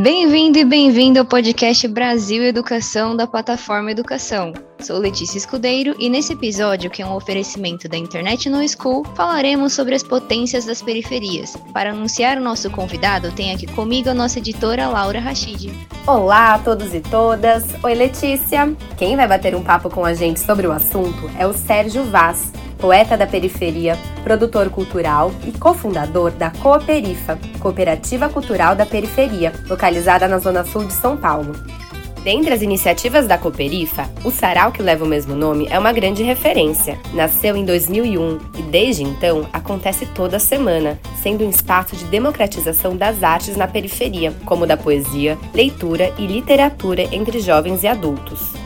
Bem-vindo e bem-vindo ao podcast Brasil Educação da plataforma Educação. Sou Letícia Escudeiro e nesse episódio, que é um oferecimento da Internet No School, falaremos sobre as potências das periferias. Para anunciar o nosso convidado, tem aqui comigo a nossa editora Laura Rachid. Olá a todos e todas. Oi, Letícia. Quem vai bater um papo com a gente sobre o assunto é o Sérgio Vaz poeta da periferia, produtor cultural e cofundador da Cooperifa, Cooperativa Cultural da Periferia, localizada na Zona Sul de São Paulo. Dentre as iniciativas da Cooperifa, o sarau que leva o mesmo nome é uma grande referência. Nasceu em 2001 e desde então acontece toda semana, sendo um espaço de democratização das artes na periferia, como da poesia, leitura e literatura entre jovens e adultos.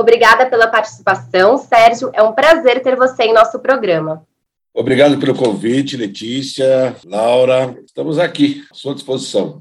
Obrigada pela participação, Sérgio. É um prazer ter você em nosso programa. Obrigado pelo convite, Letícia, Laura. Estamos aqui, à sua disposição.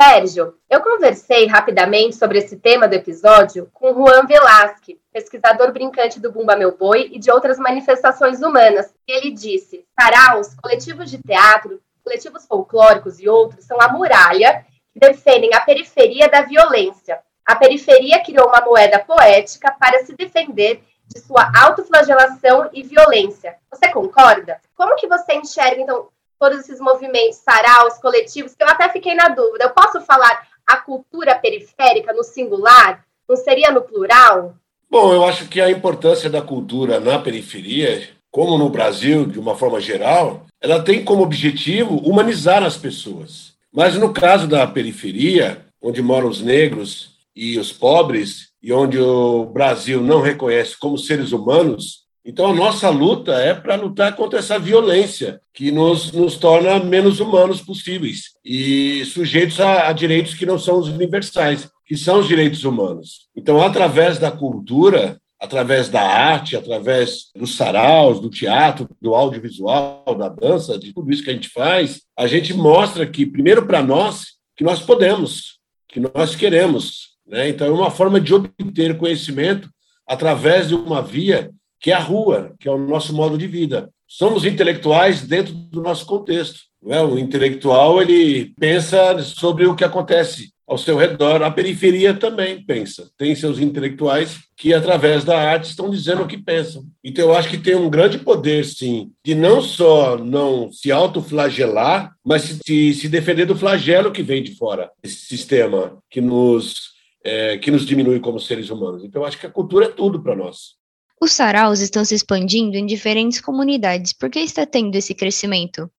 Sérgio, eu conversei rapidamente sobre esse tema do episódio com Juan Velasque, pesquisador brincante do Bumba Meu Boi e de outras manifestações humanas. Ele disse: saraus, coletivos de teatro, coletivos folclóricos e outros são a muralha que defendem a periferia da violência, a periferia criou uma moeda poética para se defender de sua autoflagelação e violência. Você concorda? Como que você enxerga, então, todos esses movimentos, saraus, coletivos, que eu até fiquei na dúvida. Eu posso falar a cultura periférica no singular? Não seria no plural? Bom, eu acho que a importância da cultura na periferia, como no Brasil, de uma forma geral, ela tem como objetivo humanizar as pessoas. Mas no caso da periferia, onde moram os negros e os pobres, e onde o Brasil não reconhece como seres humanos, então a nossa luta é para lutar contra essa violência que nos, nos torna menos humanos possíveis e sujeitos a, a direitos que não são os universais, que são os direitos humanos. Então, através da cultura, através da arte, através dos saraus, do teatro, do audiovisual, da dança, de tudo isso que a gente faz, a gente mostra que, primeiro para nós, que nós podemos, que nós queremos, né? Então, é uma forma de obter conhecimento através de uma via que é a rua, que é o nosso modo de vida. Somos intelectuais dentro do nosso contexto. É? O intelectual ele pensa sobre o que acontece ao seu redor. A periferia também pensa. Tem seus intelectuais que, através da arte, estão dizendo o que pensam. Então, eu acho que tem um grande poder, sim, de não só não se autoflagelar, mas se, se defender do flagelo que vem de fora. Esse sistema que nos é, que nos diminui como seres humanos. Então, acho que a cultura é tudo para nós. Os saraus estão se expandindo em diferentes comunidades. Por que está tendo esse crescimento?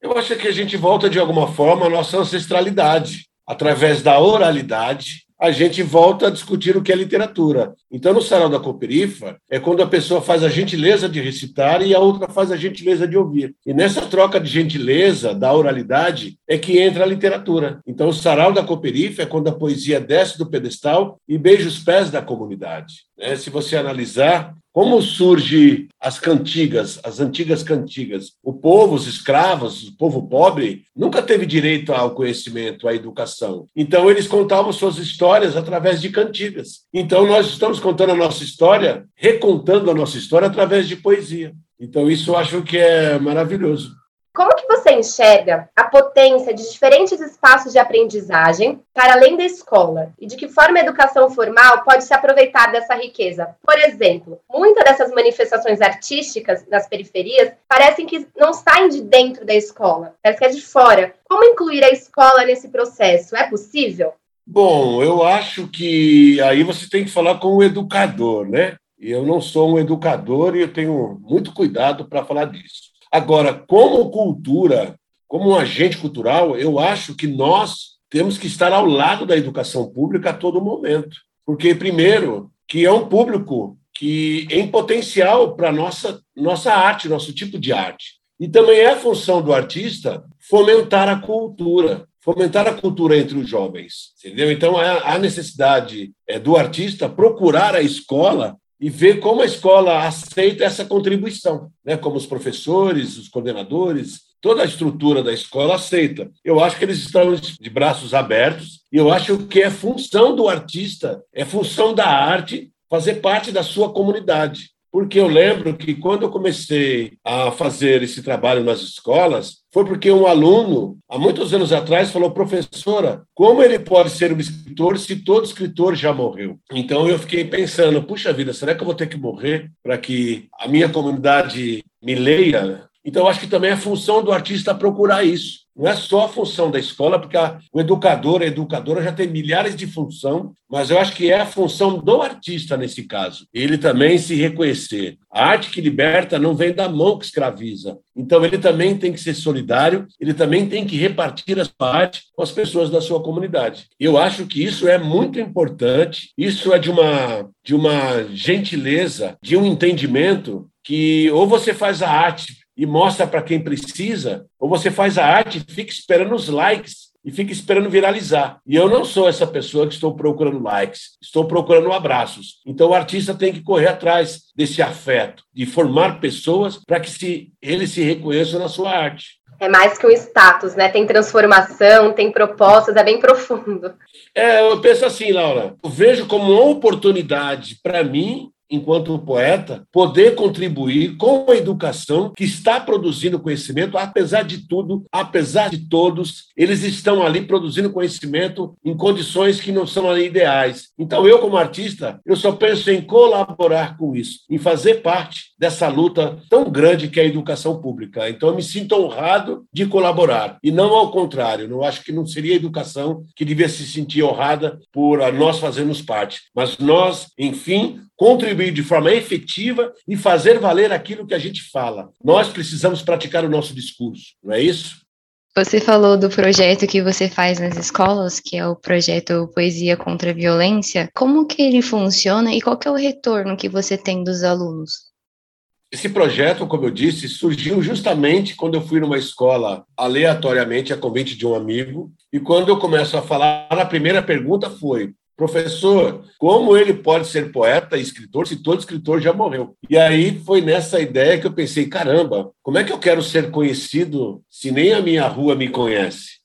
Eu acho que a gente volta, de alguma forma, à nossa ancestralidade, através da oralidade, a gente volta a discutir o que é literatura. Então, no Sarau da Cooperifa, é quando a pessoa faz a gentileza de recitar e a outra faz a gentileza de ouvir. E nessa troca de gentileza, da oralidade, é que entra a literatura. Então, o Sarau da Cooperifa é quando a poesia desce do pedestal e beija os pés da comunidade. É, se você analisar, como surge as cantigas, as antigas cantigas? O povo, os escravos, o povo pobre, nunca teve direito ao conhecimento, à educação. Então, eles contavam suas histórias através de cantigas. Então, nós estamos contando a nossa história, recontando a nossa história através de poesia. Então, isso eu acho que é maravilhoso. Como que você enxerga a potência de diferentes espaços de aprendizagem para além da escola? E de que forma a educação formal pode se aproveitar dessa riqueza? Por exemplo, muitas dessas manifestações artísticas nas periferias parecem que não saem de dentro da escola, parece que é de fora. Como incluir a escola nesse processo? É possível? Bom, eu acho que aí você tem que falar com o educador, né? E eu não sou um educador e eu tenho muito cuidado para falar disso. Agora, como cultura, como um agente cultural, eu acho que nós temos que estar ao lado da educação pública a todo momento. Porque, primeiro, que é um público que em potencial para nossa nossa arte, nosso tipo de arte. E também é função do artista fomentar a cultura, fomentar a cultura entre os jovens, entendeu? Então há necessidade é, do artista procurar a escola e ver como a escola aceita essa contribuição, né? como os professores, os coordenadores, toda a estrutura da escola aceita. Eu acho que eles estão de braços abertos e eu acho que é função do artista, é função da arte fazer parte da sua comunidade. Porque eu lembro que quando eu comecei a fazer esse trabalho nas escolas, foi porque um aluno, há muitos anos atrás, falou: professora, como ele pode ser um escritor se todo escritor já morreu? Então eu fiquei pensando: puxa vida, será que eu vou ter que morrer para que a minha comunidade me leia? Então, acho que também é função do artista procurar isso. Não é só a função da escola, porque a, o educador, a educadora já tem milhares de função, mas eu acho que é a função do artista nesse caso. Ele também se reconhecer. A arte que liberta não vem da mão que escraviza. Então, ele também tem que ser solidário, ele também tem que repartir a sua arte com as pessoas da sua comunidade. Eu acho que isso é muito importante, isso é de uma, de uma gentileza, de um entendimento que ou você faz a arte e mostra para quem precisa, ou você faz a arte e fica esperando os likes e fica esperando viralizar. E eu não sou essa pessoa que estou procurando likes, estou procurando abraços. Então o artista tem que correr atrás desse afeto, de formar pessoas para que se, eles se reconheçam na sua arte. É mais que um status, né? Tem transformação, tem propostas, é bem profundo. É, eu penso assim, Laura, eu vejo como uma oportunidade para mim enquanto poeta, poder contribuir com a educação que está produzindo conhecimento, apesar de tudo, apesar de todos, eles estão ali produzindo conhecimento em condições que não são ali ideais. Então, eu, como artista, eu só penso em colaborar com isso, em fazer parte dessa luta tão grande que é a educação pública. Então, eu me sinto honrado de colaborar, e não ao contrário, eu acho que não seria a educação que devia se sentir honrada por nós fazermos parte, mas nós, enfim, contribuir de forma efetiva e fazer valer aquilo que a gente fala. Nós precisamos praticar o nosso discurso, não é isso? Você falou do projeto que você faz nas escolas, que é o projeto Poesia contra a Violência. Como que ele funciona e qual é o retorno que você tem dos alunos? Esse projeto, como eu disse, surgiu justamente quando eu fui numa escola aleatoriamente a convite de um amigo. E quando eu começo a falar, a primeira pergunta foi: Professor, como ele pode ser poeta e escritor se todo escritor já morreu? E aí foi nessa ideia que eu pensei: caramba, como é que eu quero ser conhecido se nem a minha rua me conhece?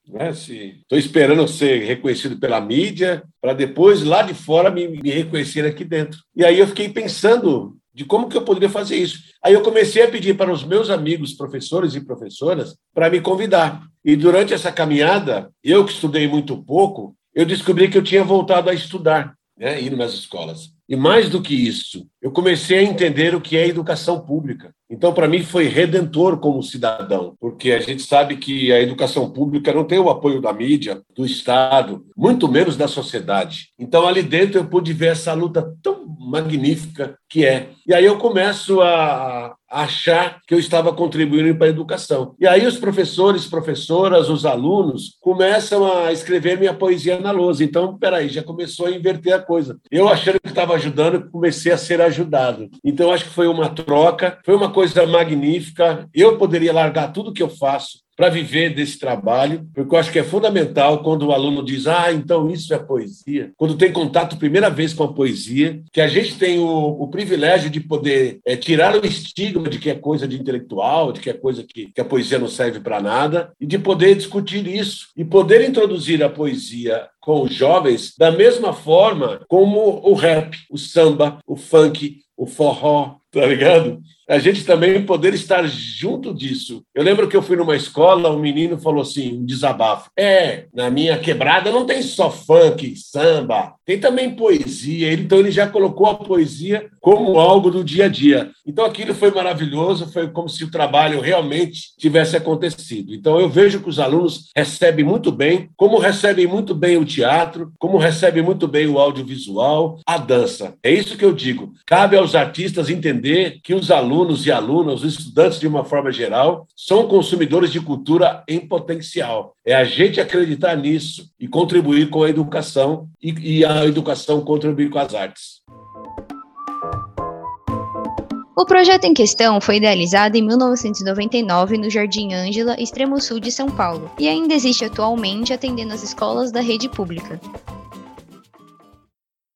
Estou esperando ser reconhecido pela mídia para depois, lá de fora, me, me reconhecer aqui dentro. E aí eu fiquei pensando de como que eu poderia fazer isso. Aí eu comecei a pedir para os meus amigos professores e professoras para me convidar. E durante essa caminhada, eu que estudei muito pouco, eu descobri que eu tinha voltado a estudar, né, ir nas escolas. E mais do que isso, eu comecei a entender o que é educação pública. Então, para mim, foi redentor como cidadão, porque a gente sabe que a educação pública não tem o apoio da mídia, do Estado, muito menos da sociedade. Então, ali dentro, eu pude ver essa luta tão magnífica que é. E aí eu começo a, achar que eu estava contribuindo para a educação. E aí os professores, professoras, os alunos começam a escrever minha poesia na lousa. Então, peraí, já começou a inverter a coisa. Eu achando que estava ajudando, comecei a ser ajudado. Então, acho que foi uma troca, foi uma coisa magnífica. Eu poderia largar tudo que eu faço para viver desse trabalho, porque eu acho que é fundamental quando o aluno diz, ah, então isso é poesia. Quando tem contato primeira vez com a poesia, que a gente tem o, o privilégio de poder é, tirar o estigma de que é coisa de intelectual, de que é coisa que, que a poesia não serve para nada, e de poder discutir isso, e poder introduzir a poesia com os jovens da mesma forma como o rap, o samba, o funk, o forró, tá ligado? A gente também poder estar junto disso. Eu lembro que eu fui numa escola, um menino falou assim, um desabafo. É, na minha quebrada não tem só funk, samba, tem também poesia. Então ele já colocou a poesia como algo do dia a dia. Então aquilo foi maravilhoso, foi como se o trabalho realmente tivesse acontecido. Então eu vejo que os alunos recebem muito bem, como recebem muito bem o teatro, como recebem muito bem o audiovisual, a dança. É isso que eu digo. Cabe aos artistas entender que os alunos e alunas, os estudantes de uma forma geral, são consumidores de cultura em potencial. É a gente acreditar nisso e contribuir com a educação e, e a educação contribuir com as artes. O projeto em questão foi idealizado em 1999 no Jardim Ângela, extremo sul de São Paulo, e ainda existe atualmente atendendo as escolas da rede pública.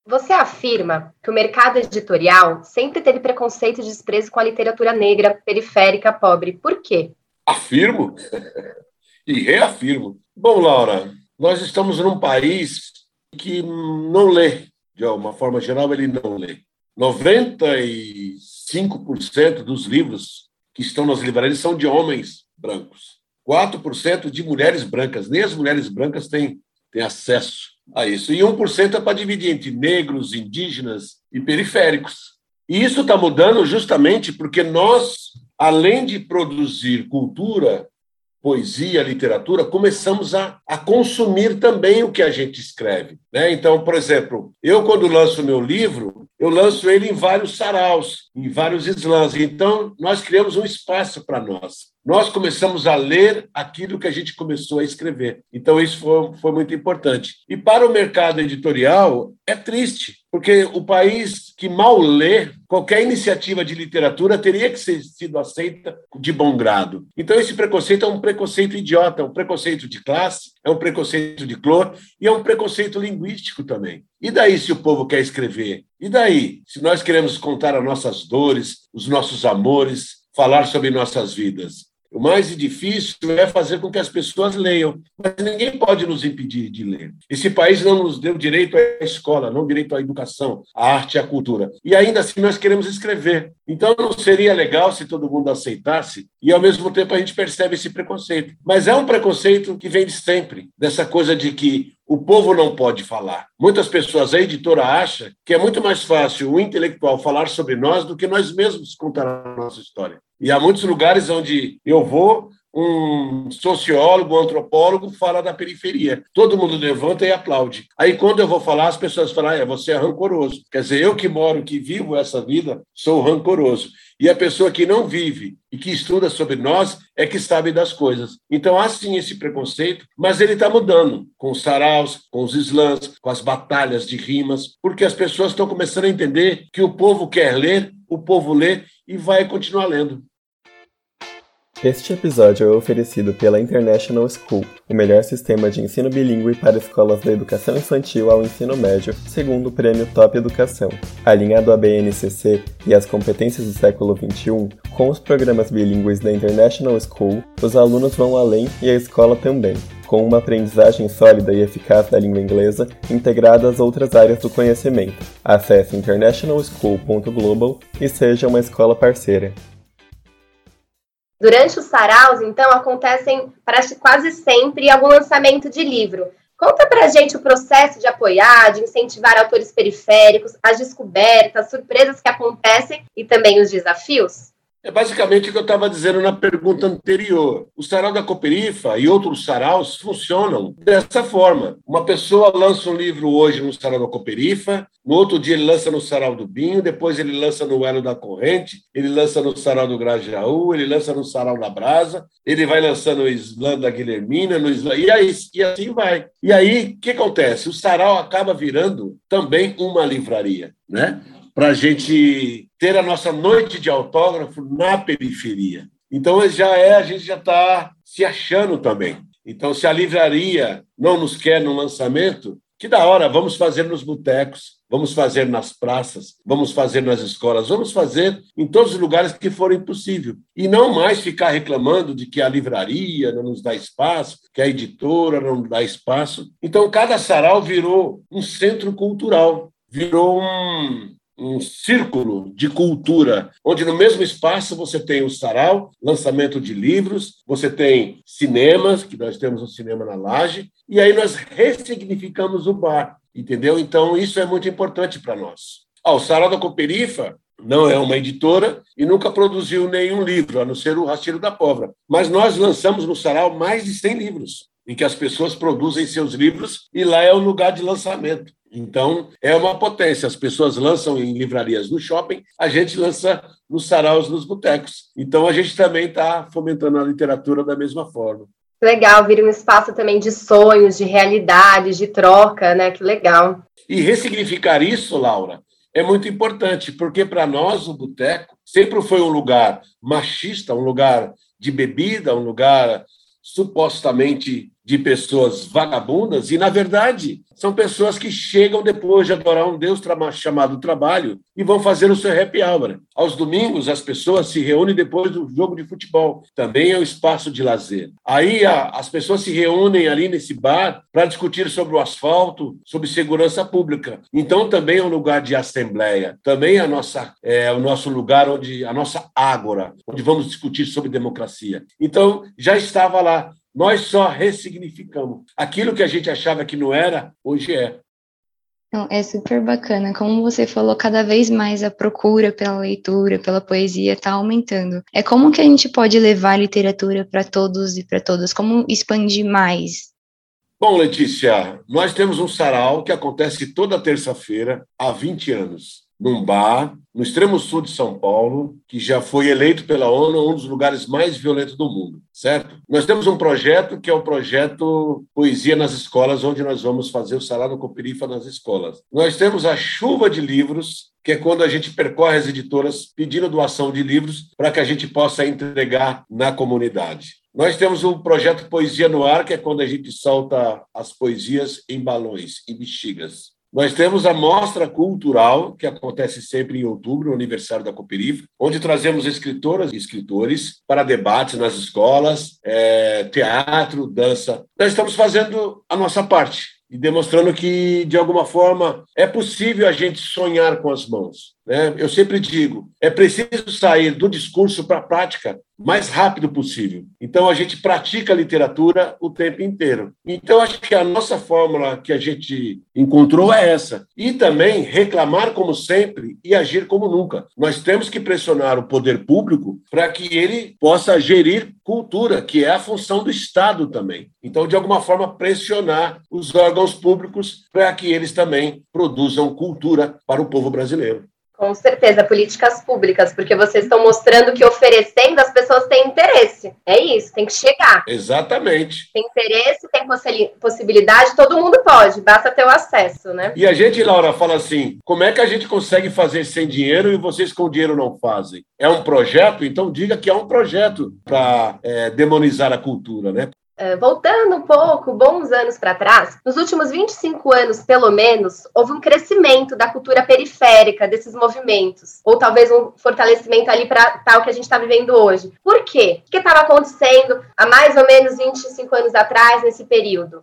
Você afirma que o mercado editorial sempre teve preconceito e desprezo com a literatura negra, periférica, pobre. Por quê? Afirmo e reafirmo. Bom, Laura, nós estamos num país que não lê, de uma forma geral, ele não lê. 96 5% dos livros que estão nas livrarias são de homens brancos. 4% de mulheres brancas. Nem as mulheres brancas têm, têm acesso a isso. E 1% é para dividir entre negros, indígenas e periféricos. E isso está mudando justamente porque nós, além de produzir cultura, poesia, literatura, começamos a, a consumir também o que a gente escreve. Né? Então, por exemplo, eu, quando lanço meu livro, eu lanço ele em vários saraus, em vários slams. Então, nós criamos um espaço para nós. Nós começamos a ler aquilo que a gente começou a escrever. Então, isso foi, foi muito importante. E para o mercado editorial, é triste, porque o país que mal lê, qualquer iniciativa de literatura teria que ser sido aceita de bom grado. Então, esse preconceito é um preconceito idiota, é um preconceito de classe, é um preconceito de cor e é um preconceito linguístico também. E daí, se o povo quer escrever? E daí, se nós queremos contar as nossas dores, os nossos amores, falar sobre nossas vidas? O mais difícil é fazer com que as pessoas leiam, mas ninguém pode nos impedir de ler. Esse país não nos deu direito à escola, não direito à educação, à arte e à cultura. E ainda assim nós queremos escrever. Então não seria legal se todo mundo aceitasse e ao mesmo tempo a gente percebe esse preconceito. Mas é um preconceito que vem de sempre, dessa coisa de que o povo não pode falar. Muitas pessoas, a editora acha que é muito mais fácil o intelectual falar sobre nós do que nós mesmos contar a nossa história. E há muitos lugares onde eu vou, um sociólogo, um antropólogo fala da periferia. Todo mundo levanta e aplaude. Aí, quando eu vou falar, as pessoas falam: ah, é, você é rancoroso. Quer dizer, eu que moro, que vivo essa vida, sou rancoroso. E a pessoa que não vive e que estuda sobre nós é que sabe das coisas. Então, há sim esse preconceito, mas ele está mudando com os saraus, com os slams, com as batalhas de rimas, porque as pessoas estão começando a entender que o povo quer ler, o povo lê e vai continuar lendo. Este episódio é oferecido pela International School, o melhor sistema de ensino bilíngue para escolas da educação infantil ao ensino médio, segundo o prêmio Top Educação. Alinhado à BNCC e às competências do século XXI, com os programas bilíngues da International School, os alunos vão além e a escola também, com uma aprendizagem sólida e eficaz da língua inglesa integrada às outras áreas do conhecimento. Acesse internationalschool.global e seja uma escola parceira. Durante os saraus, então, acontecem quase sempre algum lançamento de livro. Conta pra gente o processo de apoiar, de incentivar autores periféricos, as descobertas, as surpresas que acontecem e também os desafios? É basicamente o que eu estava dizendo na pergunta anterior. O sarau da Cooperifa e outros saraus funcionam dessa forma. Uma pessoa lança um livro hoje no sarau da Cooperifa, no outro dia ele lança no sarau do Binho, depois ele lança no Elo da Corrente, ele lança no sarau do Grajaú, ele lança no sarau da Brasa, ele vai lançando no Islã da Guilhermina, no Islã, e, aí, e assim vai. E aí, o que acontece? O sarau acaba virando também uma livraria, né? Para a gente ter a nossa noite de autógrafo na periferia. Então já é, a gente já está se achando também. Então, se a livraria não nos quer no lançamento, que da hora, vamos fazer nos botecos, vamos fazer nas praças, vamos fazer nas escolas, vamos fazer em todos os lugares que forem possível. E não mais ficar reclamando de que a livraria não nos dá espaço, que a editora não dá espaço. Então, cada sarau virou um centro cultural, virou um, um círculo de cultura, onde no mesmo espaço você tem o sarau, lançamento de livros, você tem cinemas, que nós temos um cinema na Laje, e aí nós ressignificamos o bar, entendeu? Então isso é muito importante para nós. Ah, o Sarau da Cooperifa não é uma editora e nunca produziu nenhum livro, a não ser o Rastilho da Pólvora. Mas nós lançamos no Sarau mais de 100 livros, em que as pessoas produzem seus livros e lá é o lugar de lançamento. Então, é uma potência. As pessoas lançam em livrarias no shopping, a gente lança nos saraus, nos botecos. Então, a gente também está fomentando a literatura da mesma forma. Legal, vira um espaço também de sonhos, de realidades, de troca, né? Que legal. E ressignificar isso, Laura, é muito importante, porque para nós o boteco sempre foi um lugar machista, um lugar de bebida, um lugar supostamente de pessoas vagabundas, e, na verdade, são pessoas que chegam depois de adorar um Deus chamado trabalho e vão fazer o seu happy hour. Aos domingos, as pessoas se reúnem depois do jogo de futebol. Também é um espaço de lazer. Aí a, as pessoas se reúnem ali nesse bar para discutir sobre o asfalto, sobre segurança pública. Então, também é um lugar de assembleia. Também é, a nossa, é o nosso lugar onde a nossa ágora, onde vamos discutir sobre democracia. Então, já estava lá. Nós só ressignificamos. Aquilo que a gente achava que não era, hoje é. Então, é super bacana. Como você falou, cada vez mais a procura pela leitura, pela poesia está aumentando. É como que a gente pode levar a literatura para todos e para todas? Como expandir mais? Bom, Letícia, nós temos um sarau que acontece toda terça-feira há 20 anos num bar no extremo sul de São Paulo, que já foi eleito pela ONU um dos lugares mais violentos do mundo, certo? Nós temos um projeto que é o projeto Poesia nas Escolas, onde nós vamos fazer o salário Coperifa nas escolas. Nós temos a chuva de livros, que é quando a gente percorre as editoras pedindo doação de livros para que a gente possa entregar na comunidade. Nós temos o projeto Poesia no Ar, que é quando a gente solta as poesias em balões, em bexigas. Nós temos a mostra cultural, que acontece sempre em outubro, no aniversário da Cooperifa, onde trazemos escritoras e escritores para debates nas escolas, é, teatro, dança. Nós estamos fazendo a nossa parte e demonstrando que, de alguma forma, é possível a gente sonhar com as mãos. Né? Eu sempre digo, é preciso sair do discurso para a prática mais rápido possível. Então, a gente pratica a literatura o tempo inteiro. Então, acho que a nossa fórmula que a gente encontrou é essa. E também reclamar como sempre e agir como nunca. Nós temos que pressionar o poder público para que ele possa gerir cultura, que é a função do Estado também. Então, de alguma forma, pressionar os órgãos públicos para que eles também produzam cultura para o povo brasileiro. Com certeza, políticas públicas, porque vocês estão mostrando que oferecendo as pessoas têm interesse. É isso, tem que chegar. Exatamente. Tem interesse, tem possibilidade, todo mundo pode, basta ter o acesso, né? E a gente, Laura, fala assim: como é que a gente consegue fazer sem dinheiro e vocês com dinheiro não fazem? É um projeto? Então diga que é um projeto para é, demonizar a cultura, né? Eh, voltando um pouco, bons anos para trás, nos últimos 25 anos, pelo menos, houve um crescimento da cultura periférica desses movimentos, ou talvez um fortalecimento ali para tal que a gente está vivendo hoje. Por quê? O que estava acontecendo há mais ou menos 25 anos atrás, nesse período?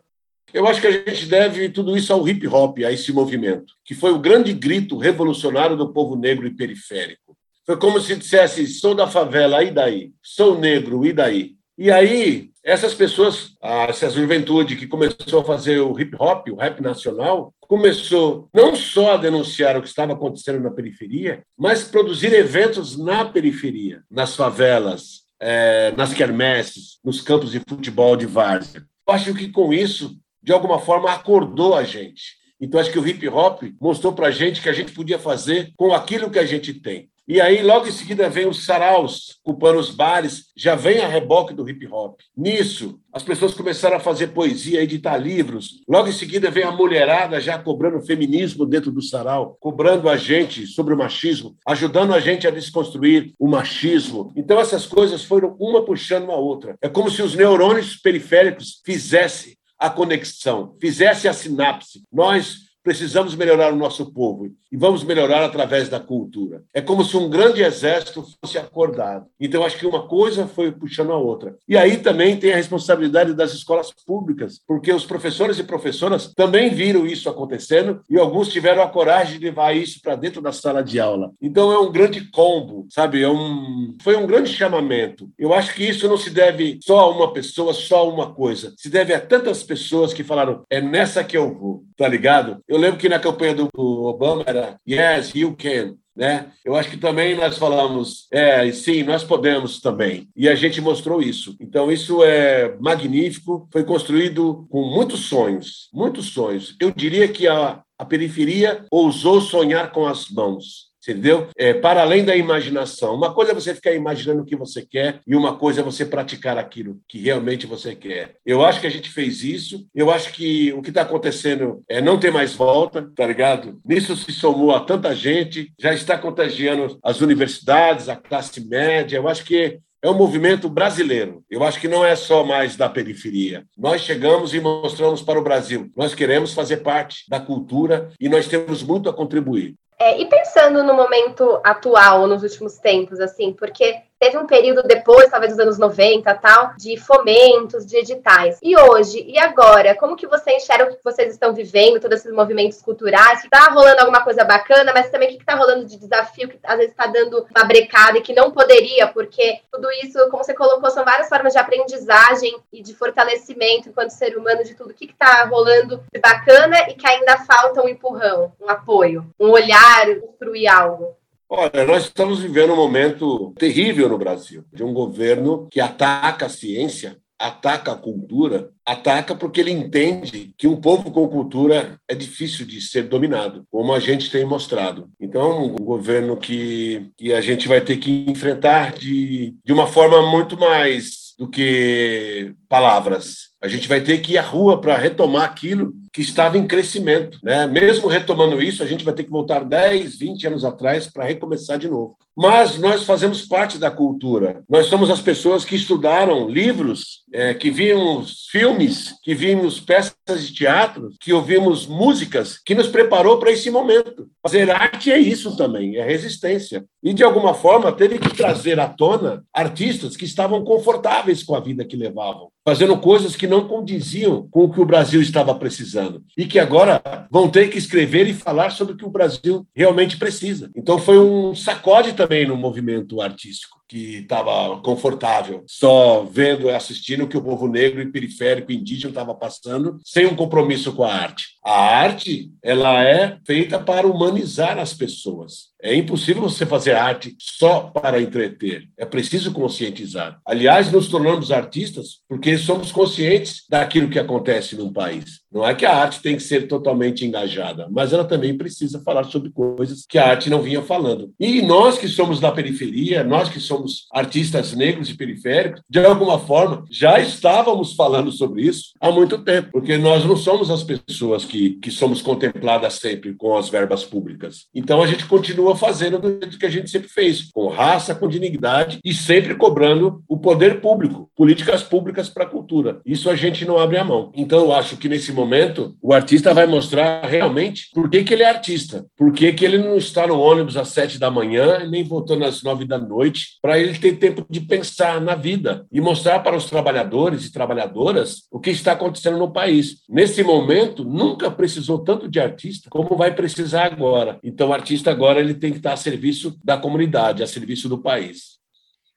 Eu acho que a gente deve tudo isso ao hip hop, a esse movimento, que foi o grande grito revolucionário do povo negro e periférico. Foi como se dissesse: sou da favela, e daí? Sou negro, e daí? E aí, essas pessoas, essa juventude que começou a fazer o hip hop, o rap nacional, começou não só a denunciar o que estava acontecendo na periferia, mas produzir eventos na periferia, nas favelas, é, nas quermesses, nos campos de futebol de várzea. Acho que com isso, de alguma forma, acordou a gente. Então, acho que o hip hop mostrou para a gente que a gente podia fazer com aquilo que a gente tem. E aí, logo em seguida, vem os saraus, culpando os bares, já vem a reboque do hip hop. Nisso, as pessoas começaram a fazer poesia, editar livros. Logo em seguida, vem a mulherada já cobrando feminismo dentro do sarau, cobrando a gente sobre o machismo, ajudando a gente a desconstruir o machismo. Então, essas coisas foram uma puxando a outra. É como se os neurônios periféricos fizessem a conexão, fizesse a sinapse. Nós precisamos melhorar o nosso povo e vamos melhorar através da cultura. É como se um grande exército fosse acordado. Então, acho que uma coisa foi puxando a outra. E aí também tem a responsabilidade das escolas públicas, porque os professores e professoras também viram isso acontecendo e alguns tiveram a coragem de levar isso para dentro da sala de aula. Então, é um grande combo, sabe? É um... Foi um grande chamamento. Eu acho que isso não se deve só a uma pessoa, só a uma coisa. Se deve a tantas pessoas que falaram, é nessa que eu vou, tá ligado? Eu lembro que na campanha do Obama era Yes, you can. Né? Eu acho que também nós falamos, é, sim, nós podemos também. E a gente mostrou isso. Então, isso é magnífico, foi construído com muitos sonhos, muitos sonhos. Eu diria que a, a periferia ousou sonhar com as mãos entendeu? É, para além da imaginação. Uma coisa é você ficar imaginando o que você quer e uma coisa é você praticar aquilo que realmente você quer. Eu acho que a gente fez isso. Eu acho que o que está acontecendo é não ter mais volta, tá ligado? Nisso se somou a tanta gente, já está contagiando as universidades, a classe média. Eu acho que é um movimento brasileiro. Eu acho que não é só mais da periferia. Nós chegamos e mostramos para o Brasil. Nós queremos fazer parte da cultura e nós temos muito a contribuir. É, e pensando no momento atual, nos últimos tempos, assim, porque teve um período depois, talvez dos anos 90 tal, de fomentos, de editais. E hoje, e agora, como que você enxerga o que vocês estão vivendo, todos esses movimentos culturais? Que tá rolando alguma coisa bacana, mas também o que, que tá rolando de desafio, que às vezes está dando uma brecada e que não poderia, porque tudo isso, como você colocou, são várias formas de aprendizagem e de fortalecimento enquanto ser humano de tudo. O que, que tá rolando de bacana e que ainda falta um empurrão, um apoio, um olhar, construir algo? Olha, nós estamos vivendo um momento terrível no Brasil, de um governo que ataca a ciência, ataca a cultura, ataca porque ele entende que um povo com cultura é difícil de ser dominado, como a gente tem mostrado. Então, um governo que, que a gente vai ter que enfrentar de, de uma forma muito mais do que palavras. A gente vai ter que ir à rua para retomar aquilo que estava em crescimento. Né? Mesmo retomando isso, a gente vai ter que voltar 10, 20 anos atrás para recomeçar de novo. Mas nós fazemos parte da cultura. Nós somos as pessoas que estudaram livros, é, que vimos filmes, que vimos peças de teatro, que ouvimos músicas, que nos preparou para esse momento. Fazer arte é isso também, é resistência. E, de alguma forma, teve que trazer à tona artistas que estavam confortáveis com a vida que levavam, fazendo coisas que não condiziam com o que o Brasil estava precisando. E que agora vão ter que escrever e falar sobre o que o Brasil realmente precisa. Então, foi um sacode também no movimento artístico, que estava confortável, só vendo e assistindo o que o povo negro e periférico indígena estava passando, sem um compromisso com a arte. A arte, ela é feita para humanizar as pessoas. É impossível você fazer arte só para entreter. É preciso conscientizar. Aliás, nos tornamos artistas porque somos conscientes daquilo que acontece num país. Não é que a arte tem que ser totalmente engajada, mas ela também precisa falar sobre coisas que a arte não vinha falando. E nós que somos da periferia, nós que somos artistas negros e periféricos, de alguma forma já estávamos falando sobre isso há muito tempo, porque nós não somos as pessoas que, que somos contempladas sempre com as verbas públicas. Então a gente continua fazendo do jeito que a gente sempre fez, com raça, com dignidade e sempre cobrando o poder público, políticas públicas para a cultura. Isso a gente não abre a mão. Então eu acho que nesse momento o artista vai mostrar realmente por que, que ele é artista, por que, que ele não está no ônibus às sete da manhã nem voltando às nove da noite, para ele ter tempo de pensar na vida e mostrar para os trabalhadores e trabalhadoras o que está acontecendo no país. Nesse momento, nunca precisou tanto de artista como vai precisar agora. Então, o artista agora ele tem que estar a serviço da comunidade, a serviço do país.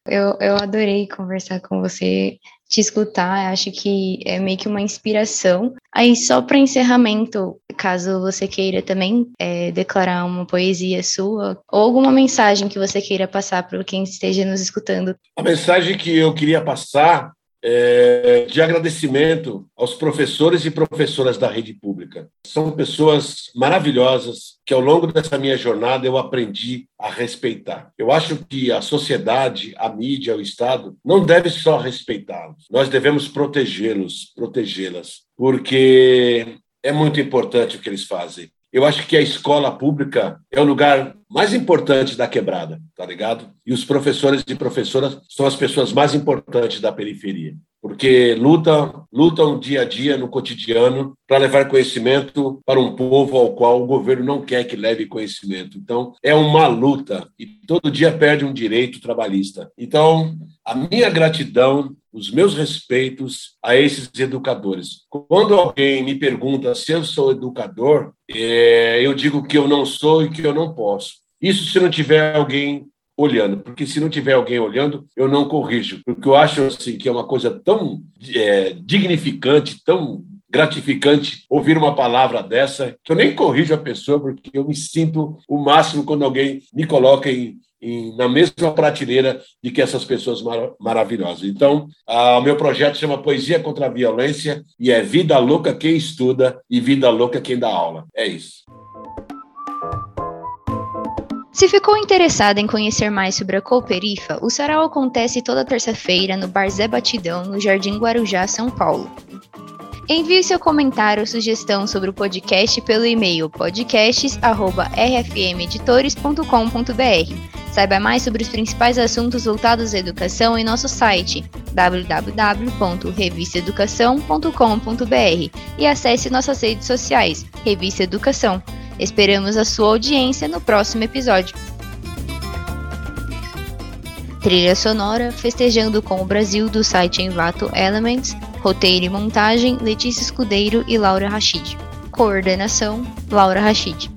Eu, eu adorei conversar com você, te escutar, acho que é meio que uma inspiração. Aí, só para encerramento, caso você queira também é, declarar uma poesia sua, ou alguma mensagem que você queira passar para quem esteja nos escutando. A mensagem que eu queria passar é, de agradecimento aos professores e professoras da rede pública. São pessoas maravilhosas que, ao longo dessa minha jornada, eu aprendi a respeitar. Eu acho que a sociedade, a mídia, o Estado não deve só respeitá-los, nós devemos protegê-los, protegê-las, porque é muito importante o que eles fazem. Eu acho que a escola pública é o lugar mais importante da quebrada, tá ligado? E os professores e professoras são as pessoas mais importantes da periferia, porque lutam, lutam dia a dia no cotidiano para levar conhecimento para um povo ao qual o governo não quer que leve conhecimento. Então, é uma luta e todo dia perde um direito trabalhista. Então, a minha gratidão os meus respeitos a esses educadores. Quando alguém me pergunta se eu sou educador, é, eu digo que eu não sou e que eu não posso. Isso se não tiver alguém olhando, porque se não tiver alguém olhando, eu não corrijo, porque eu acho assim que é uma coisa tão é, dignificante, tão gratificante ouvir uma palavra dessa, que eu nem corrijo a pessoa, porque eu me sinto o máximo quando alguém me coloca em, em, na mesma prateleira de que essas pessoas mar maravilhosas. Então, o meu projeto chama Poesia contra a Violência e é Vida Louca quem estuda e Vida Louca quem dá aula. É isso. Se ficou interessado em conhecer mais sobre a Cooperifa, o sarau acontece toda terça-feira no Bar Zé Batidão, no Jardim Guarujá, São Paulo. Envie seu comentário ou sugestão sobre o podcast pelo e-mail podcasts@rfmeditores.com.br. Saiba mais sobre os principais assuntos voltados à educação em nosso site www.revistaeducação.com.br e acesse nossas redes sociais, Revista Educação. Esperamos a sua audiência no próximo episódio. Trilha sonora Festejando com o Brasil do site Envato Elements Roteiro e montagem: Letícia Escudeiro e Laura Rachid. Coordenação: Laura Rachid.